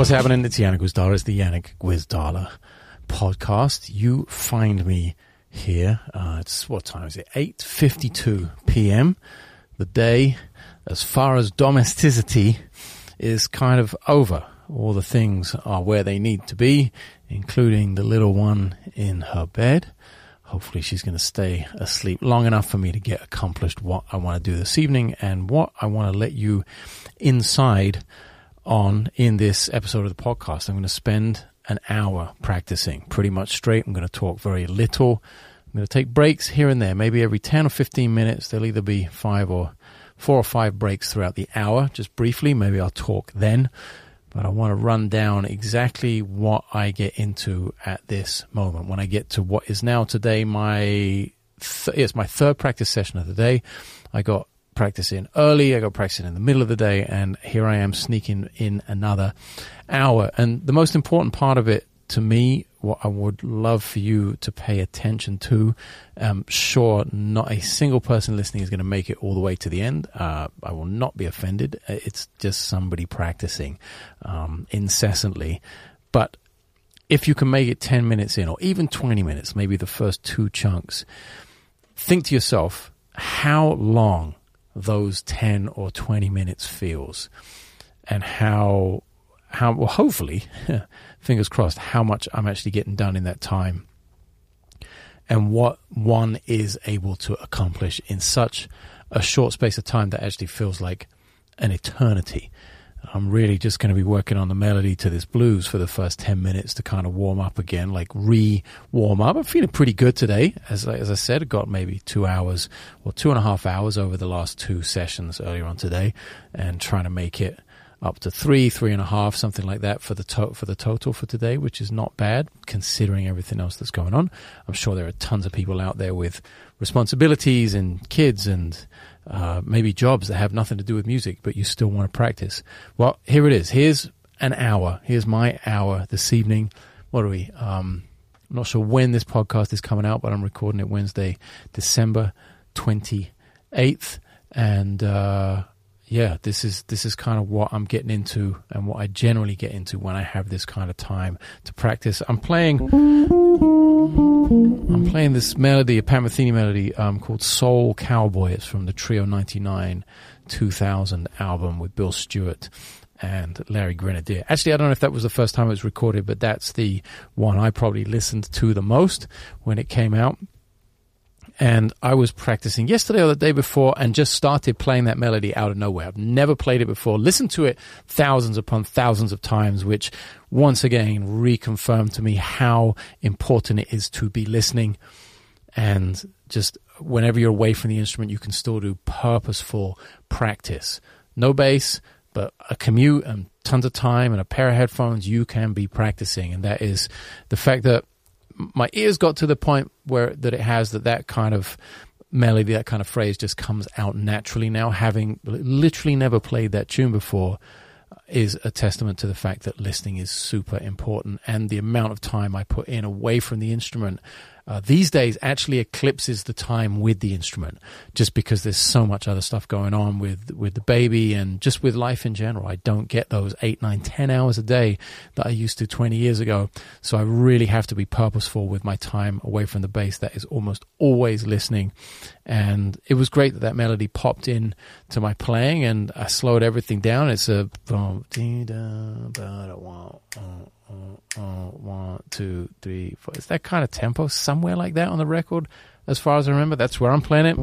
What's happening? It's Janek Gwizdala. It's the Janek Gwizdala podcast. You find me here. Uh, it's what time is it? Eight fifty-two p.m. The day, as far as domesticity, is kind of over. All the things are where they need to be, including the little one in her bed. Hopefully, she's going to stay asleep long enough for me to get accomplished what I want to do this evening and what I want to let you inside on in this episode of the podcast. I'm going to spend an hour practicing pretty much straight. I'm going to talk very little. I'm going to take breaks here and there, maybe every 10 or 15 minutes. There'll either be five or four or five breaks throughout the hour, just briefly. Maybe I'll talk then. But I want to run down exactly what I get into at this moment. When I get to what is now today my th- it's my third practice session of the day. I got practicing early, I got practicing in the middle of the day, and here I am sneaking in another hour. And the most important part of it to me, what I would love for you to pay attention to, um, sure, not a single person listening is going to make it all the way to the end. Uh, I will not be offended. It's just somebody practicing um, incessantly. But if you can make it 10 minutes in, or even 20 minutes, maybe the first two chunks, think to yourself, how long those 10 or 20 minutes feels and how how well hopefully fingers crossed how much I'm actually getting done in that time and what one is able to accomplish in such a short space of time that actually feels like an eternity I'm really just going to be working on the melody to this blues for the first 10 minutes to kind of warm up again, like re warm up. I'm feeling pretty good today. As, as I said, I got maybe two hours or two and a half hours over the last two sessions earlier on today and trying to make it up to three, three and a half, something like that for the to- for the total for today, which is not bad considering everything else that's going on. I'm sure there are tons of people out there with responsibilities and kids and uh, maybe jobs that have nothing to do with music, but you still want to practice. Well, here it is. Here's an hour. Here's my hour this evening. What are we? Um, I'm not sure when this podcast is coming out, but I'm recording it Wednesday, December 28th. And, uh, yeah, this is this is kind of what I'm getting into and what I generally get into when I have this kind of time to practice. I'm playing I'm playing this melody, a Pat melody um, called Soul Cowboy. It's from the Trio 99 2000 album with Bill Stewart and Larry Grenadier. Actually, I don't know if that was the first time it was recorded, but that's the one I probably listened to the most when it came out and I was practicing yesterday or the day before and just started playing that melody out of nowhere. I've never played it before, listened to it thousands upon thousands of times, which once again reconfirmed to me how important it is to be listening and just whenever you're away from the instrument, you can still do purposeful practice. No bass, but a commute and tons of time and a pair of headphones, you can be practicing. And that is the fact that my ears got to the point where that it has that that kind of melody, that kind of phrase just comes out naturally now. Having literally never played that tune before uh, is a testament to the fact that listening is super important and the amount of time I put in away from the instrument uh, these days actually eclipses the time with the instrument just because there's so much other stuff going on with with the baby and just with life in general. I don't get those eight nine ten hours a day that i used to 20 years ago. So i really have to be purposeful with my time away from the bass that is almost always listening. And it was great that that melody popped in to my playing and i slowed everything down. It's a uh, one, two, three, four. Is that kind of tempo somewhere like that on the record? As far as I remember, that's where I'm playing it.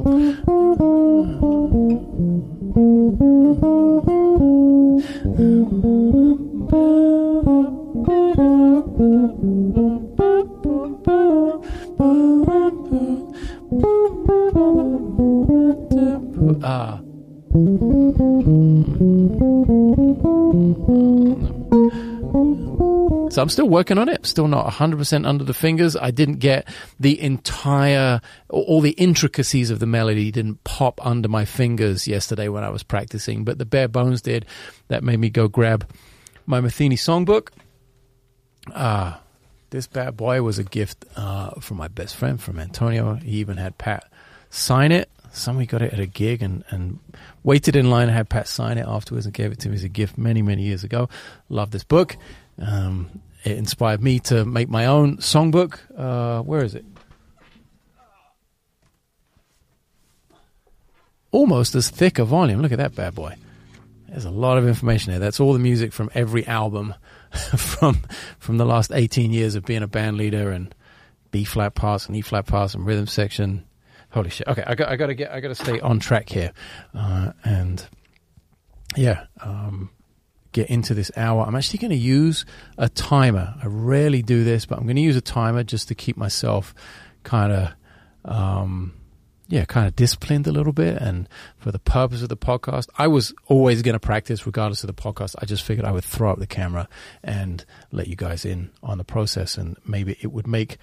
Ah. So I'm still working on it. Still not 100% under the fingers. I didn't get the entire, all the intricacies of the melody didn't pop under my fingers yesterday when I was practicing, but the bare bones did. That made me go grab my Metheny songbook. Ah, uh, this bad boy was a gift uh, from my best friend, from Antonio. He even had Pat sign it. somebody got it at a gig and, and waited in line and had Pat sign it afterwards and gave it to me as a gift many, many years ago. Love this book. Um, it inspired me to make my own songbook. Uh, where is it? Almost as thick a volume. Look at that bad boy. There's a lot of information there. That's all the music from every album from from the last 18 years of being a band leader and B flat parts and E flat parts and rhythm section. Holy shit! Okay, I got I got to get I got to stay on track here, uh, and yeah, um, get into this hour. I'm actually going to use a timer. I rarely do this, but I'm going to use a timer just to keep myself kind of. Um, yeah, kind of disciplined a little bit. And for the purpose of the podcast, I was always going to practice regardless of the podcast. I just figured I would throw up the camera and let you guys in on the process. And maybe it would make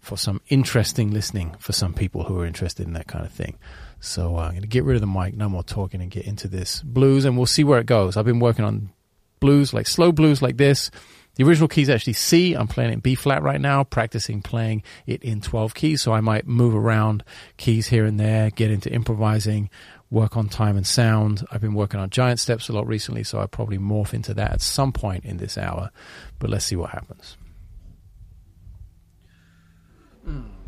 for some interesting listening for some people who are interested in that kind of thing. So uh, I'm going to get rid of the mic, no more talking, and get into this blues, and we'll see where it goes. I've been working on blues, like slow blues like this. The original key is actually C. I'm playing it in B flat right now, practicing playing it in 12 keys. So I might move around keys here and there, get into improvising, work on time and sound. I've been working on giant steps a lot recently, so I'll probably morph into that at some point in this hour. But let's see what happens. Mm.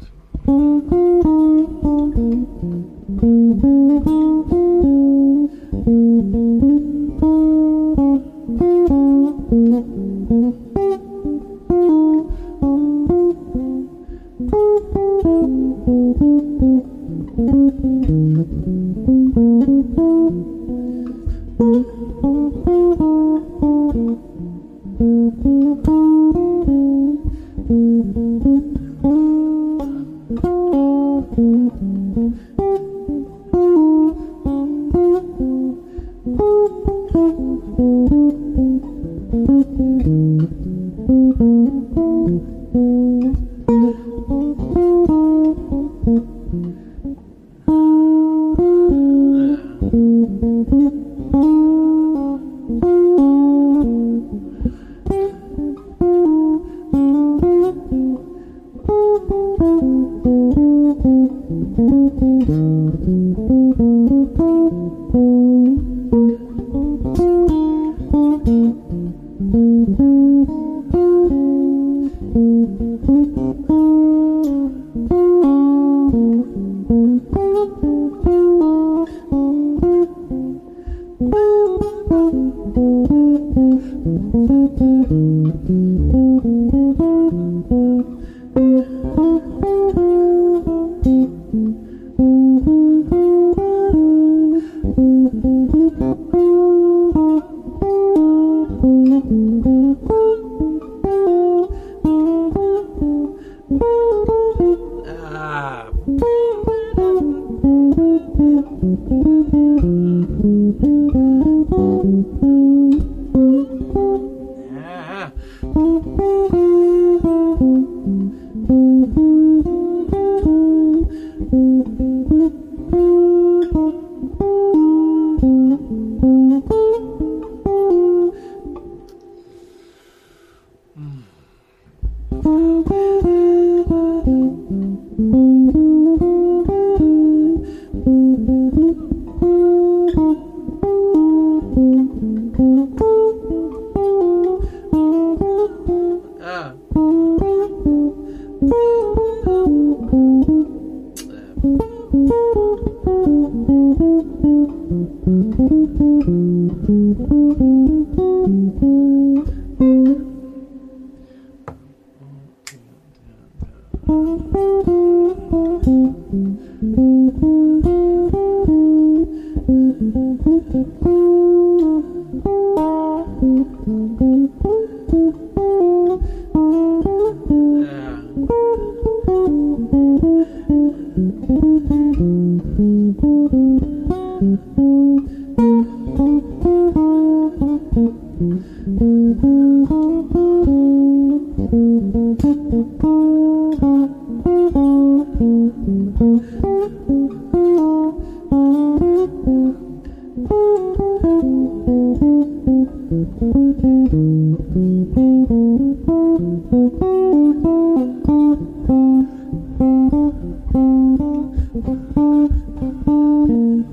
Mm-hmm.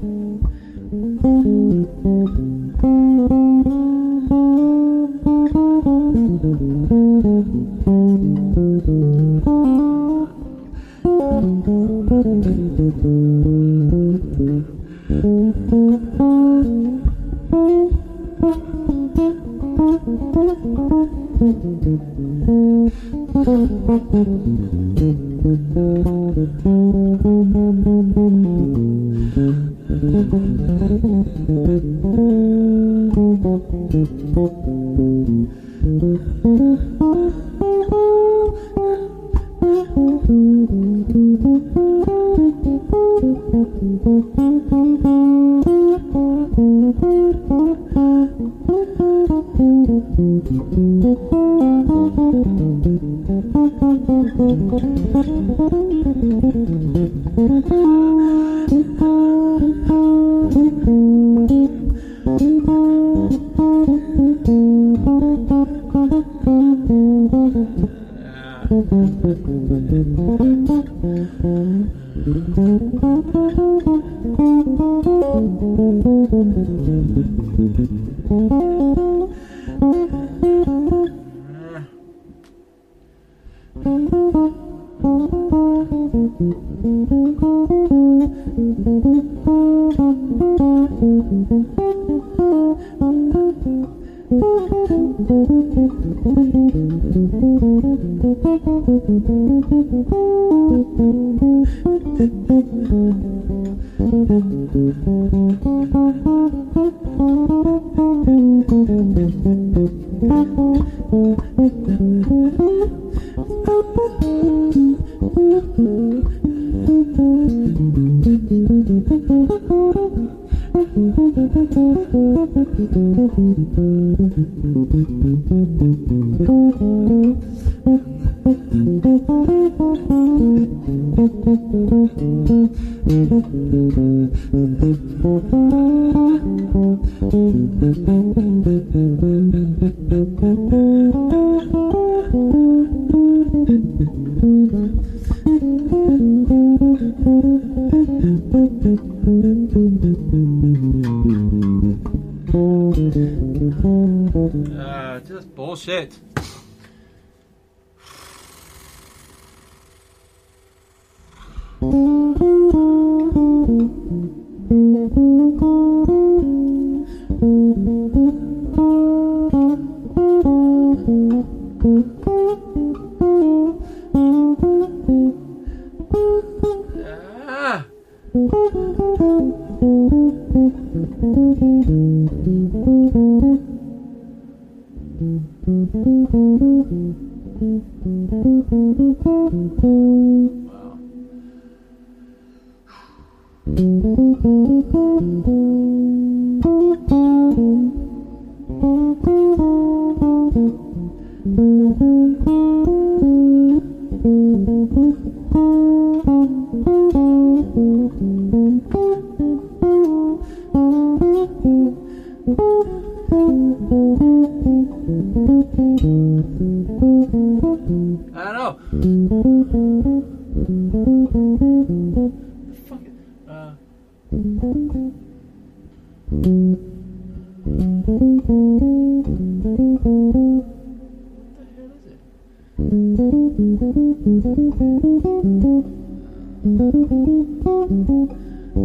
you. Uh,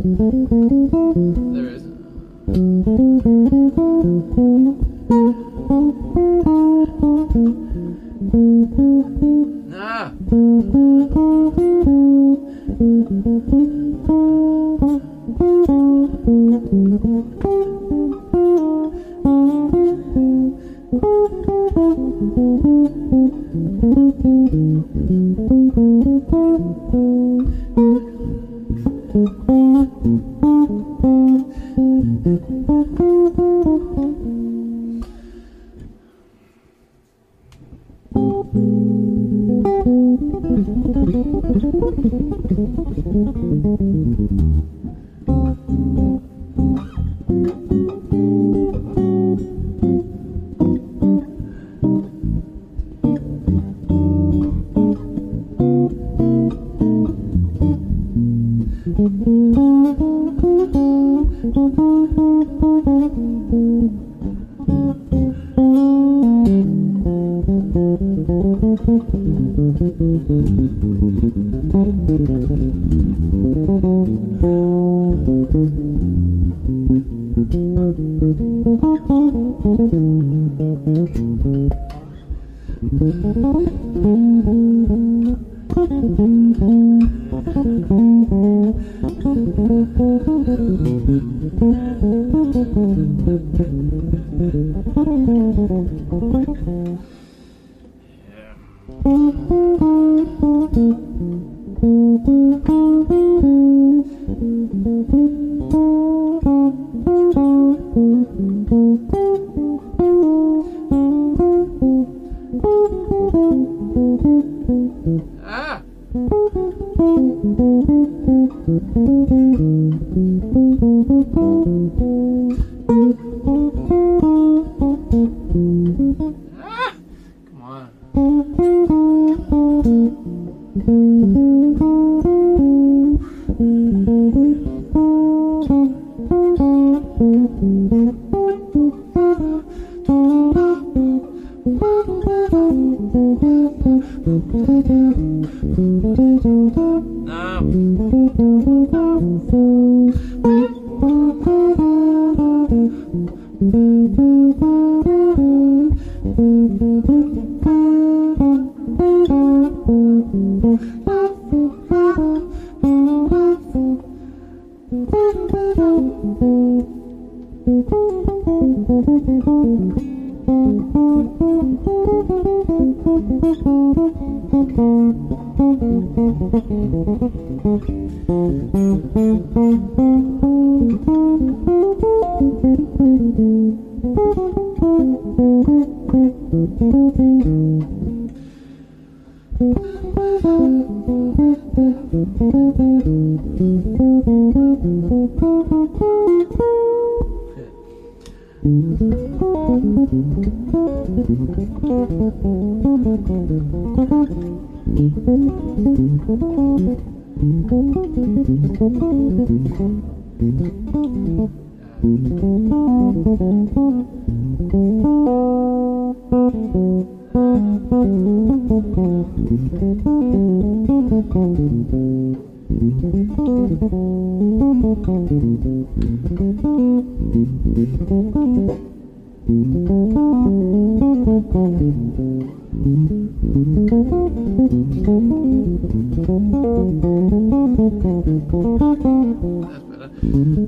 There is. Ah! Ah! On. No. That's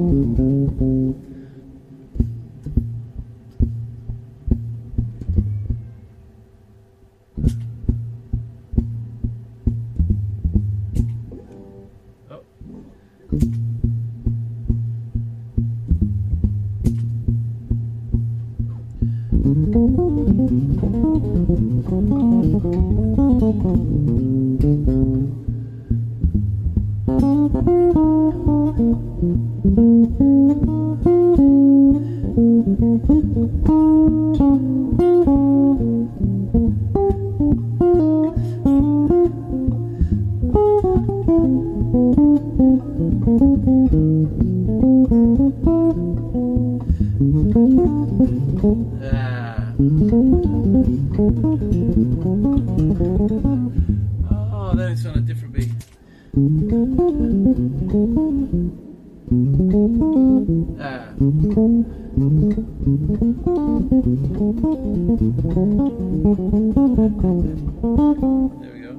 better. Ah. Oh, then it's on a different beat. Ah. There we go.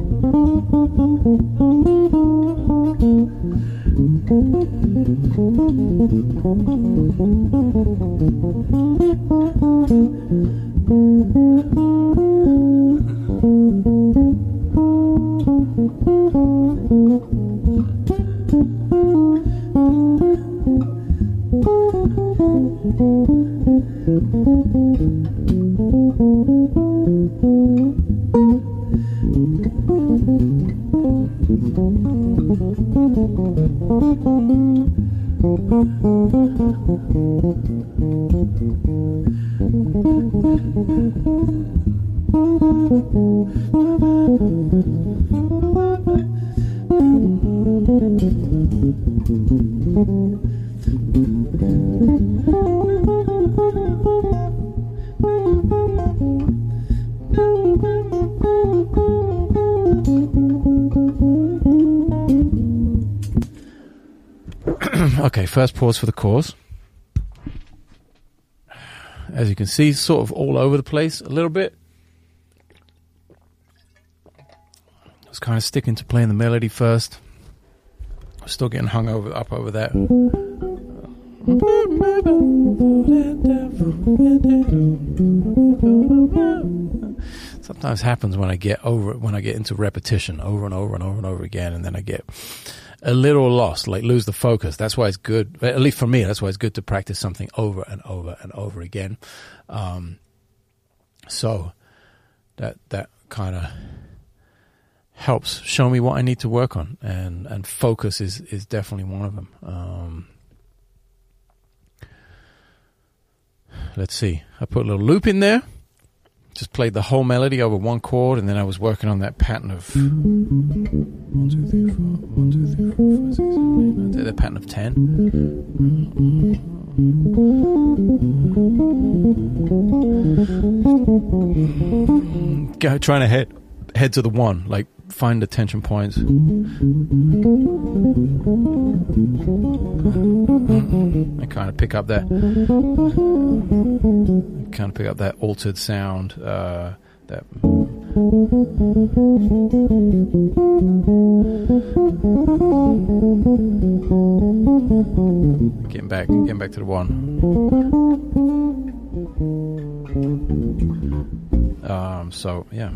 Thank you. First pause for the chorus. As you can see, sort of all over the place a little bit. I was kind of sticking to playing the melody first. I'm still getting hung over up over that. Sometimes happens when I get over it, when I get into repetition over and over and over and over again, and then I get a little lost, like lose the focus. That's why it's good, at least for me, that's why it's good to practice something over and over and over again. Um, so that that kind of helps show me what I need to work on, and and focus is is definitely one of them. Um, let's see, I put a little loop in there. Just played the whole melody over one chord, and then I was working on that pattern of one, two, three, four, one, two, ten. The pattern of ten. Go, trying to head head to the one, like find the tension points. And kind of pick up that, kind of pick up that altered sound. Uh, that. Getting back, getting back to the one. Um, so yeah.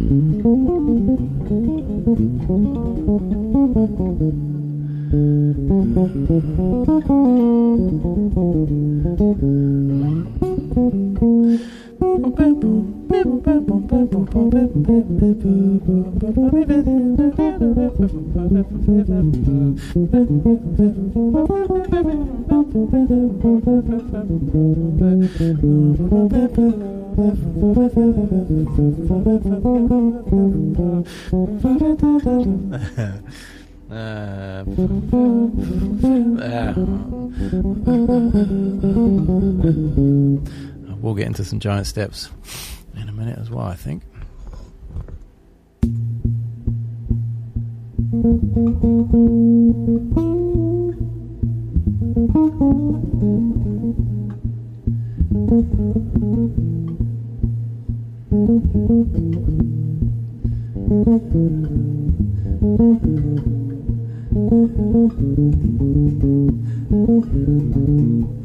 Uh, We'll get into some giant steps in a minute as well, I think.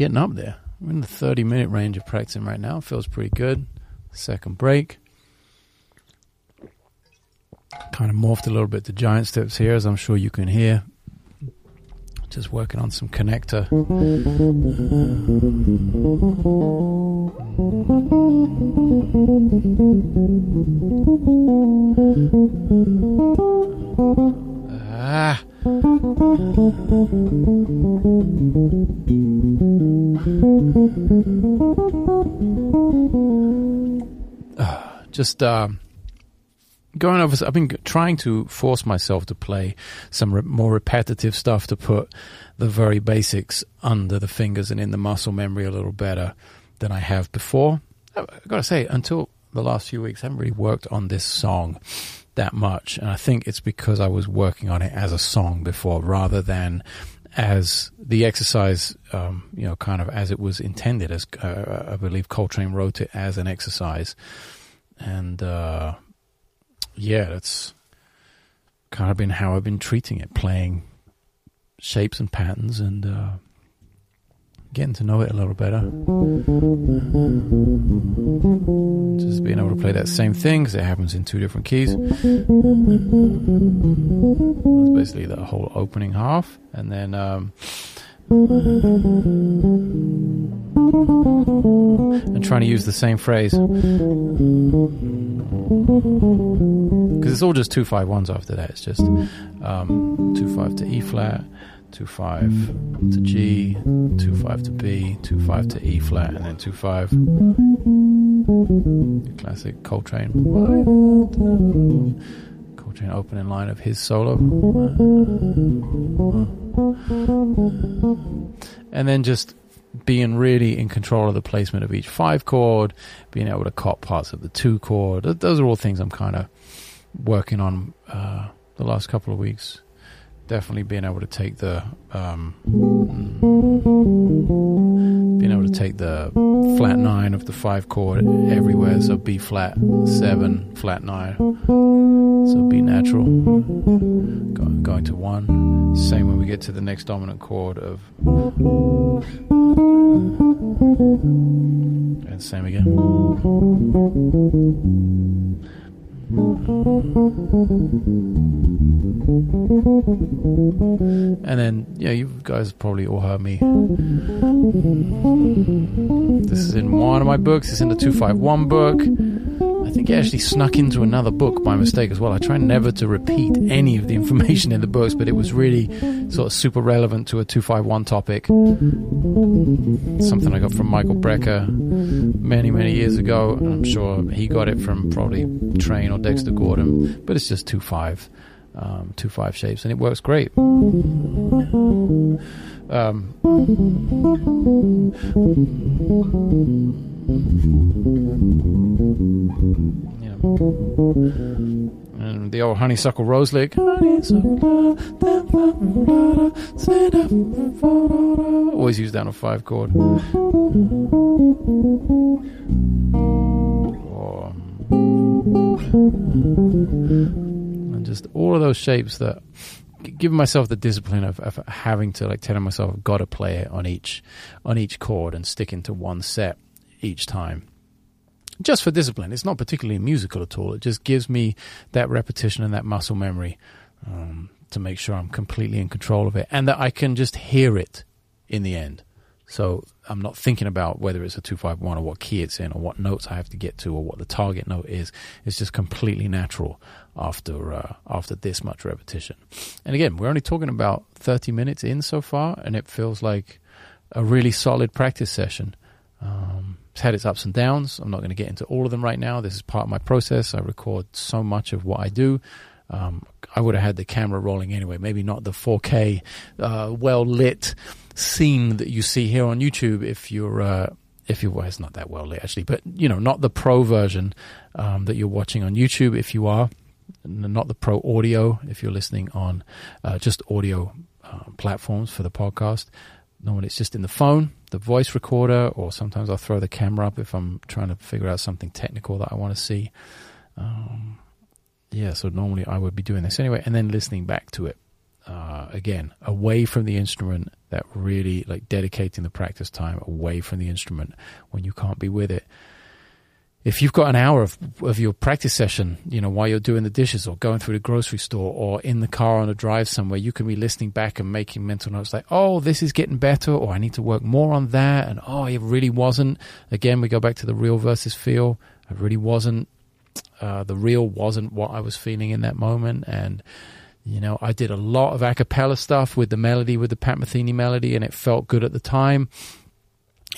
Getting up there. We're in the 30 minute range of practicing right now. Feels pretty good. Second break. Kind of morphed a little bit to giant steps here, as I'm sure you can hear. Just working on some connector. Ah. Ah, Just um, going over. I've been trying to force myself to play some re- more repetitive stuff to put the very basics under the fingers and in the muscle memory a little better than I have before. I've got to say, until the last few weeks, I haven't really worked on this song that much, and I think it's because I was working on it as a song before, rather than as the exercise, um, you know, kind of as it was intended. As uh, I believe Coltrane wrote it as an exercise, and uh, yeah, that's kind of been how I've been treating it, playing shapes and patterns and uh, getting to know it a little better. Just being able to play that same thing because it happens in two different keys. That's basically the whole opening half, and then. Um, and trying to use the same phrase because it's all just two five ones after that. It's just um, two five to E flat, two five to G, two five to B, two five to E flat, and then two five. Classic Coltrane. Coltrane opening line of his solo. And then just being really in control of the placement of each five chord, being able to cop parts of the two chord. Those are all things I'm kind of working on uh, the last couple of weeks. Definitely being able to take the um, being able to take the flat nine of the five chord everywhere. So B flat seven, flat nine. So B natural. Go, going to one. Same when we get to the next dominant chord of and same again. And then, yeah, you guys probably all heard me. This is in one of my books. It's in the 251 book. I think it actually snuck into another book by mistake as well. I try never to repeat any of the information in the books, but it was really sort of super relevant to a 251 topic. Something I got from Michael Brecker many, many years ago. I'm sure he got it from probably Train or Dexter Gordon, but it's just 2 5. Um, two five shapes, and it works great. Um, yeah. And the old honeysuckle rose lick. Always use down a five chord. Or, and just all of those shapes that giving myself the discipline of, of having to like telling myself I've got to play it on each on each chord and sticking to one set each time just for discipline. It's not particularly musical at all. It just gives me that repetition and that muscle memory um, to make sure I'm completely in control of it and that I can just hear it in the end. So I'm not thinking about whether it's a 251 or what key it's in or what notes I have to get to or what the target note is. It's just completely natural after uh, after this much repetition. And again, we're only talking about 30 minutes in so far, and it feels like a really solid practice session. Um, it's had its ups and downs. I'm not going to get into all of them right now. This is part of my process. I record so much of what I do. Um, I would have had the camera rolling anyway. Maybe not the 4K, uh, well lit scene that you see here on YouTube. If you're, uh, if you, well, it's not that well lit actually, but you know, not the pro version um, that you're watching on YouTube. If you are, not the pro audio. If you're listening on uh, just audio uh, platforms for the podcast, normally it's just in the phone, the voice recorder, or sometimes I'll throw the camera up if I'm trying to figure out something technical that I want to see. Um, yeah, so normally I would be doing this anyway, and then listening back to it. Uh, again, away from the instrument, that really like dedicating the practice time away from the instrument when you can't be with it. If you've got an hour of, of your practice session, you know, while you're doing the dishes or going through the grocery store or in the car on a drive somewhere, you can be listening back and making mental notes like, oh, this is getting better, or I need to work more on that, and oh, it really wasn't. Again, we go back to the real versus feel. It really wasn't uh, the real wasn't what I was feeling in that moment. And, you know, I did a lot of a cappella stuff with the melody, with the Pat Metheny melody, and it felt good at the time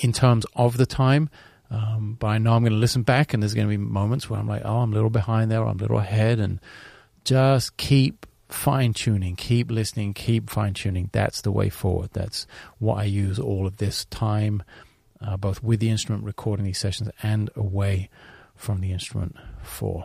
in terms of the time. Um, but I know I'm going to listen back, and there's going to be moments where I'm like, oh, I'm a little behind there, I'm a little ahead, and just keep fine tuning, keep listening, keep fine tuning. That's the way forward. That's what I use all of this time, uh, both with the instrument, recording these sessions, and away from the instrument for.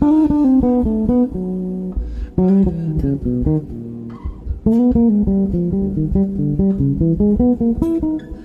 Thank you.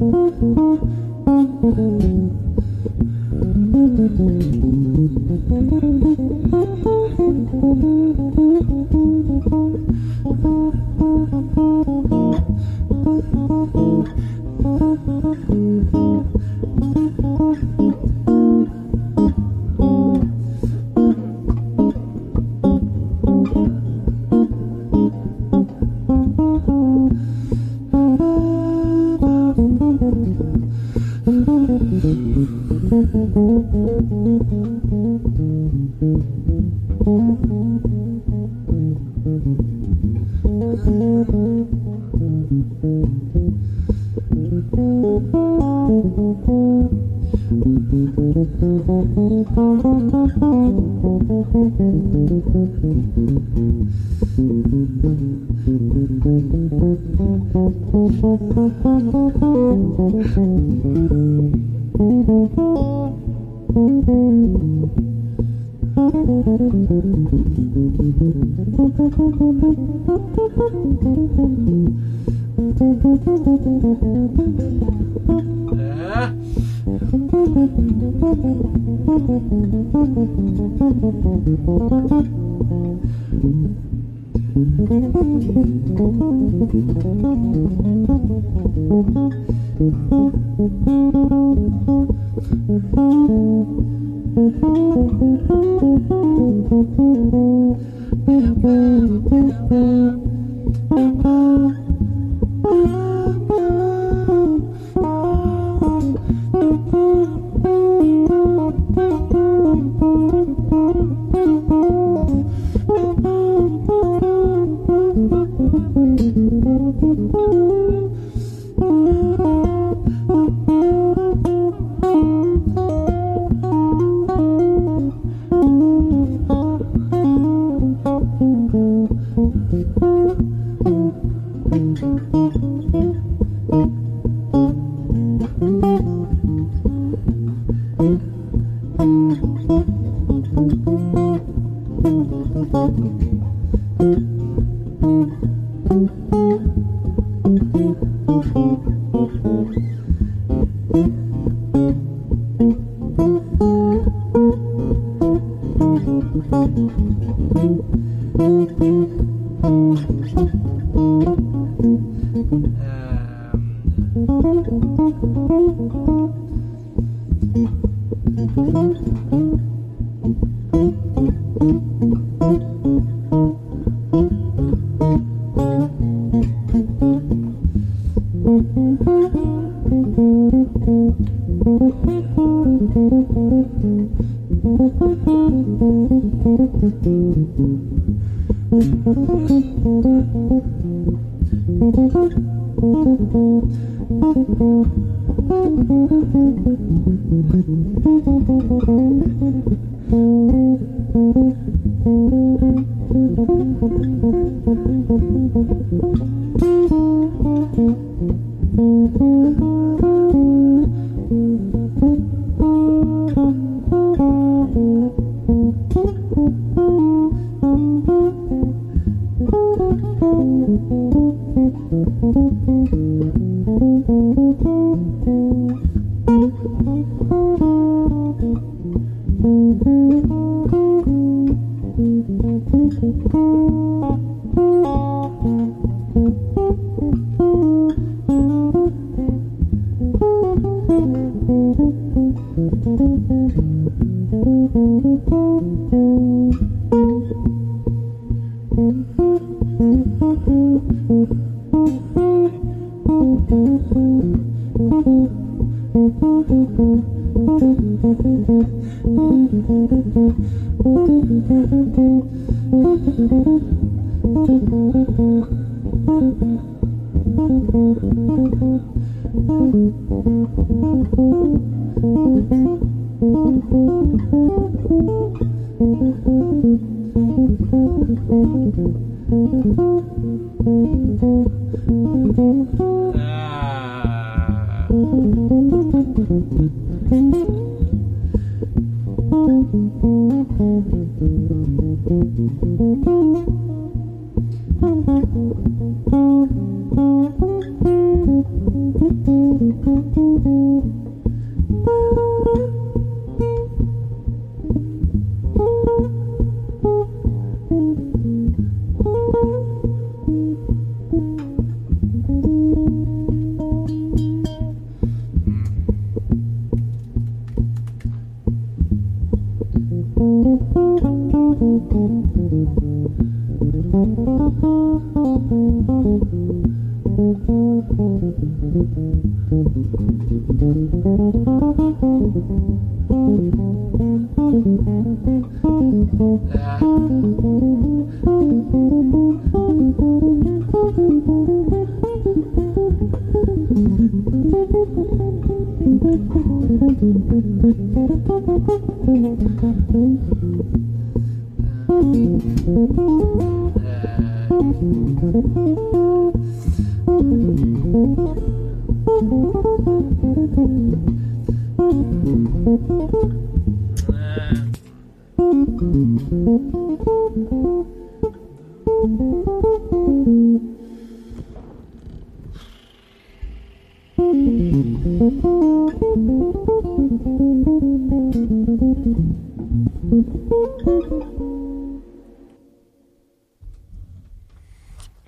Uh,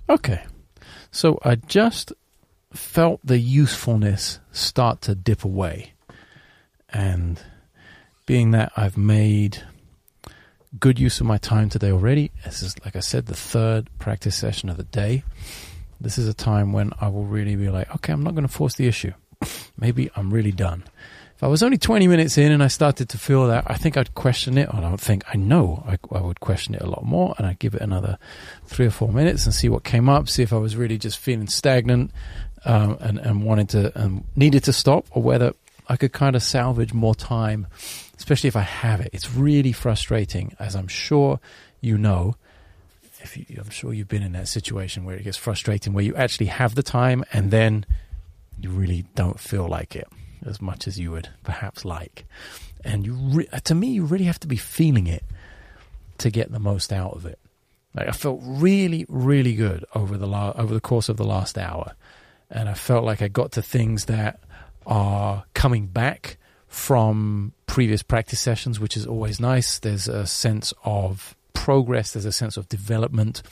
Okay. So I just felt the usefulness start to dip away. And being that I've made good use of my time today already, this is, like I said, the third practice session of the day. This is a time when I will really be like, okay, I'm not going to force the issue. Maybe I'm really done. If I was only 20 minutes in and I started to feel that, I think I'd question it. Or I don't think, I know I, I would question it a lot more and I'd give it another three or four minutes and see what came up, see if I was really just feeling stagnant um, and, and wanted to, and needed to stop or whether I could kind of salvage more time, especially if I have it. It's really frustrating, as I'm sure you know. If you, I'm sure you've been in that situation where it gets frustrating, where you actually have the time and then you really don't feel like it as much as you would perhaps like. And you, re- to me, you really have to be feeling it to get the most out of it. Like I felt really, really good over the la- over the course of the last hour, and I felt like I got to things that are coming back from previous practice sessions, which is always nice. There's a sense of progress. There's a sense of development,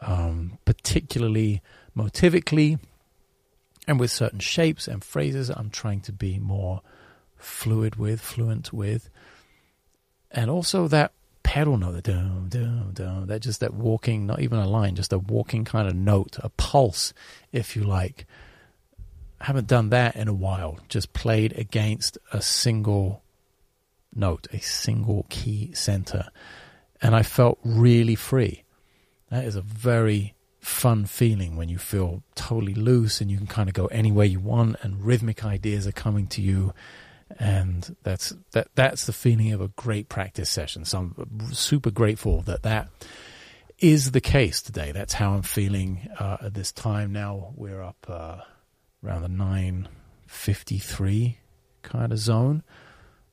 um, particularly motivically, and with certain shapes and phrases I'm trying to be more fluid with, fluent with. And also that pedal note, the dum, dum, dum, that just that walking, not even a line, just a walking kind of note, a pulse, if you like. Haven't done that in a while, just played against a single note, a single key center. And I felt really free. That is a very fun feeling when you feel totally loose and you can kind of go anywhere you want and rhythmic ideas are coming to you. And that's that that's the feeling of a great practice session. So i'm super grateful that that is the case today. That's how i'm feeling uh, at this time now. We're up uh, around the 953 kind of zone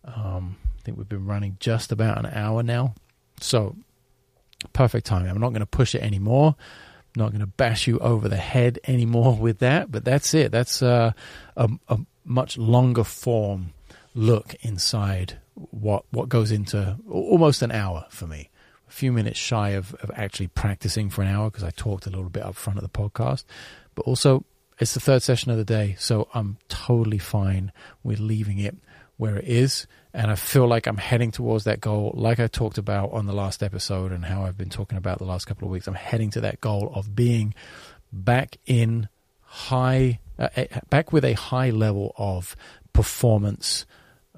um, i think we've been running just about an hour now so perfect timing i'm not going to push it anymore I'm not going to bash you over the head anymore with that, but that's it. That's uh, a, a much longer form look inside what what goes into almost an hour for me. A few minutes shy of, of actually practicing for an hour because I talked a little bit up front of the podcast, but also it's the third session of the day, so I'm totally fine with leaving it where it is. And I feel like I'm heading towards that goal, like I talked about on the last episode and how I've been talking about the last couple of weeks. I'm heading to that goal of being back in high, uh, back with a high level of performance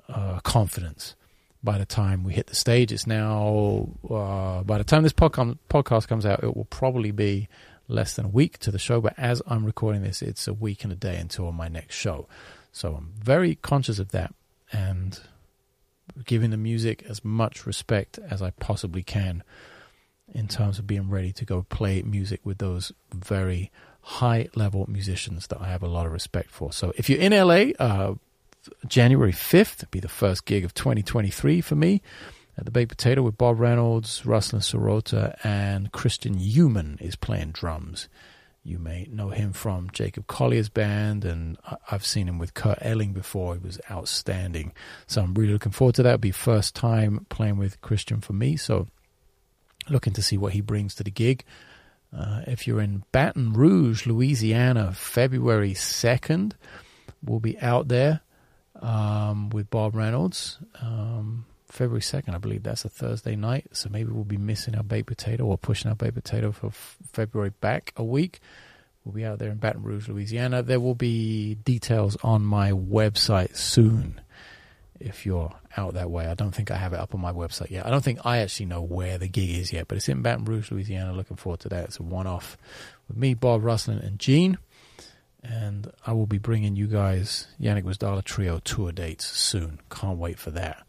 uh, confidence. By the time we hit the stage, it's now, uh, by the time this podcast, podcast comes out, it will probably be less than a week to the show. But as I'm recording this, it's a week and a day until my next show. So I'm very conscious of that and giving the music as much respect as I possibly can. in terms of being ready to go play music with those very high level musicians that I have a lot of respect for. So if you're in LA, uh, January 5th, be the first gig of 2023 for me the Baked Potato with Bob Reynolds, Ruslan Sirota, and Christian Euman is playing drums. You may know him from Jacob Collier's band, and I've seen him with Kurt Elling before. He was outstanding. So I'm really looking forward to that. It'll be first time playing with Christian for me. So looking to see what he brings to the gig. Uh, if you're in Baton Rouge, Louisiana, February 2nd, we'll be out there um, with Bob Reynolds. Um, February 2nd, I believe that's a Thursday night. So maybe we'll be missing our baked potato or pushing our baked potato for f- February back a week. We'll be out there in Baton Rouge, Louisiana. There will be details on my website soon if you're out that way. I don't think I have it up on my website yet. I don't think I actually know where the gig is yet, but it's in Baton Rouge, Louisiana. Looking forward to that. It's a one off with me, Bob Ruslan, and Gene. And I will be bringing you guys Janek Gwizdala Trio tour dates soon. Can't wait for that.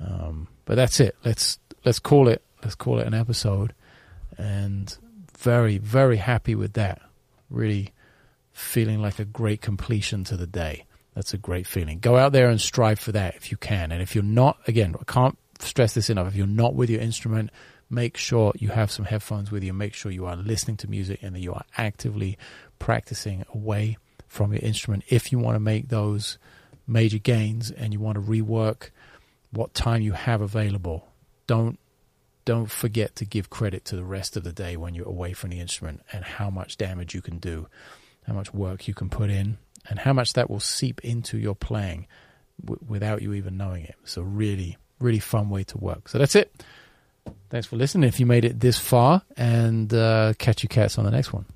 Um, but that's it. Let's let's call it let's call it an episode. And very very happy with that. Really feeling like a great completion to the day. That's a great feeling. Go out there and strive for that if you can. And if you're not, again, I can't stress this enough. If you're not with your instrument, make sure you have some headphones with you. Make sure you are listening to music and that you are actively practicing away from your instrument. If you want to make those major gains and you want to rework what time you have available, don't don't forget to give credit to the rest of the day when you're away from the instrument and how much damage you can do, how much work you can put in, and how much that will seep into your playing w- without you even knowing it. So really, really fun way to work. So that's it. Thanks for listening. If you made it this far, and uh, catch you cats on the next one.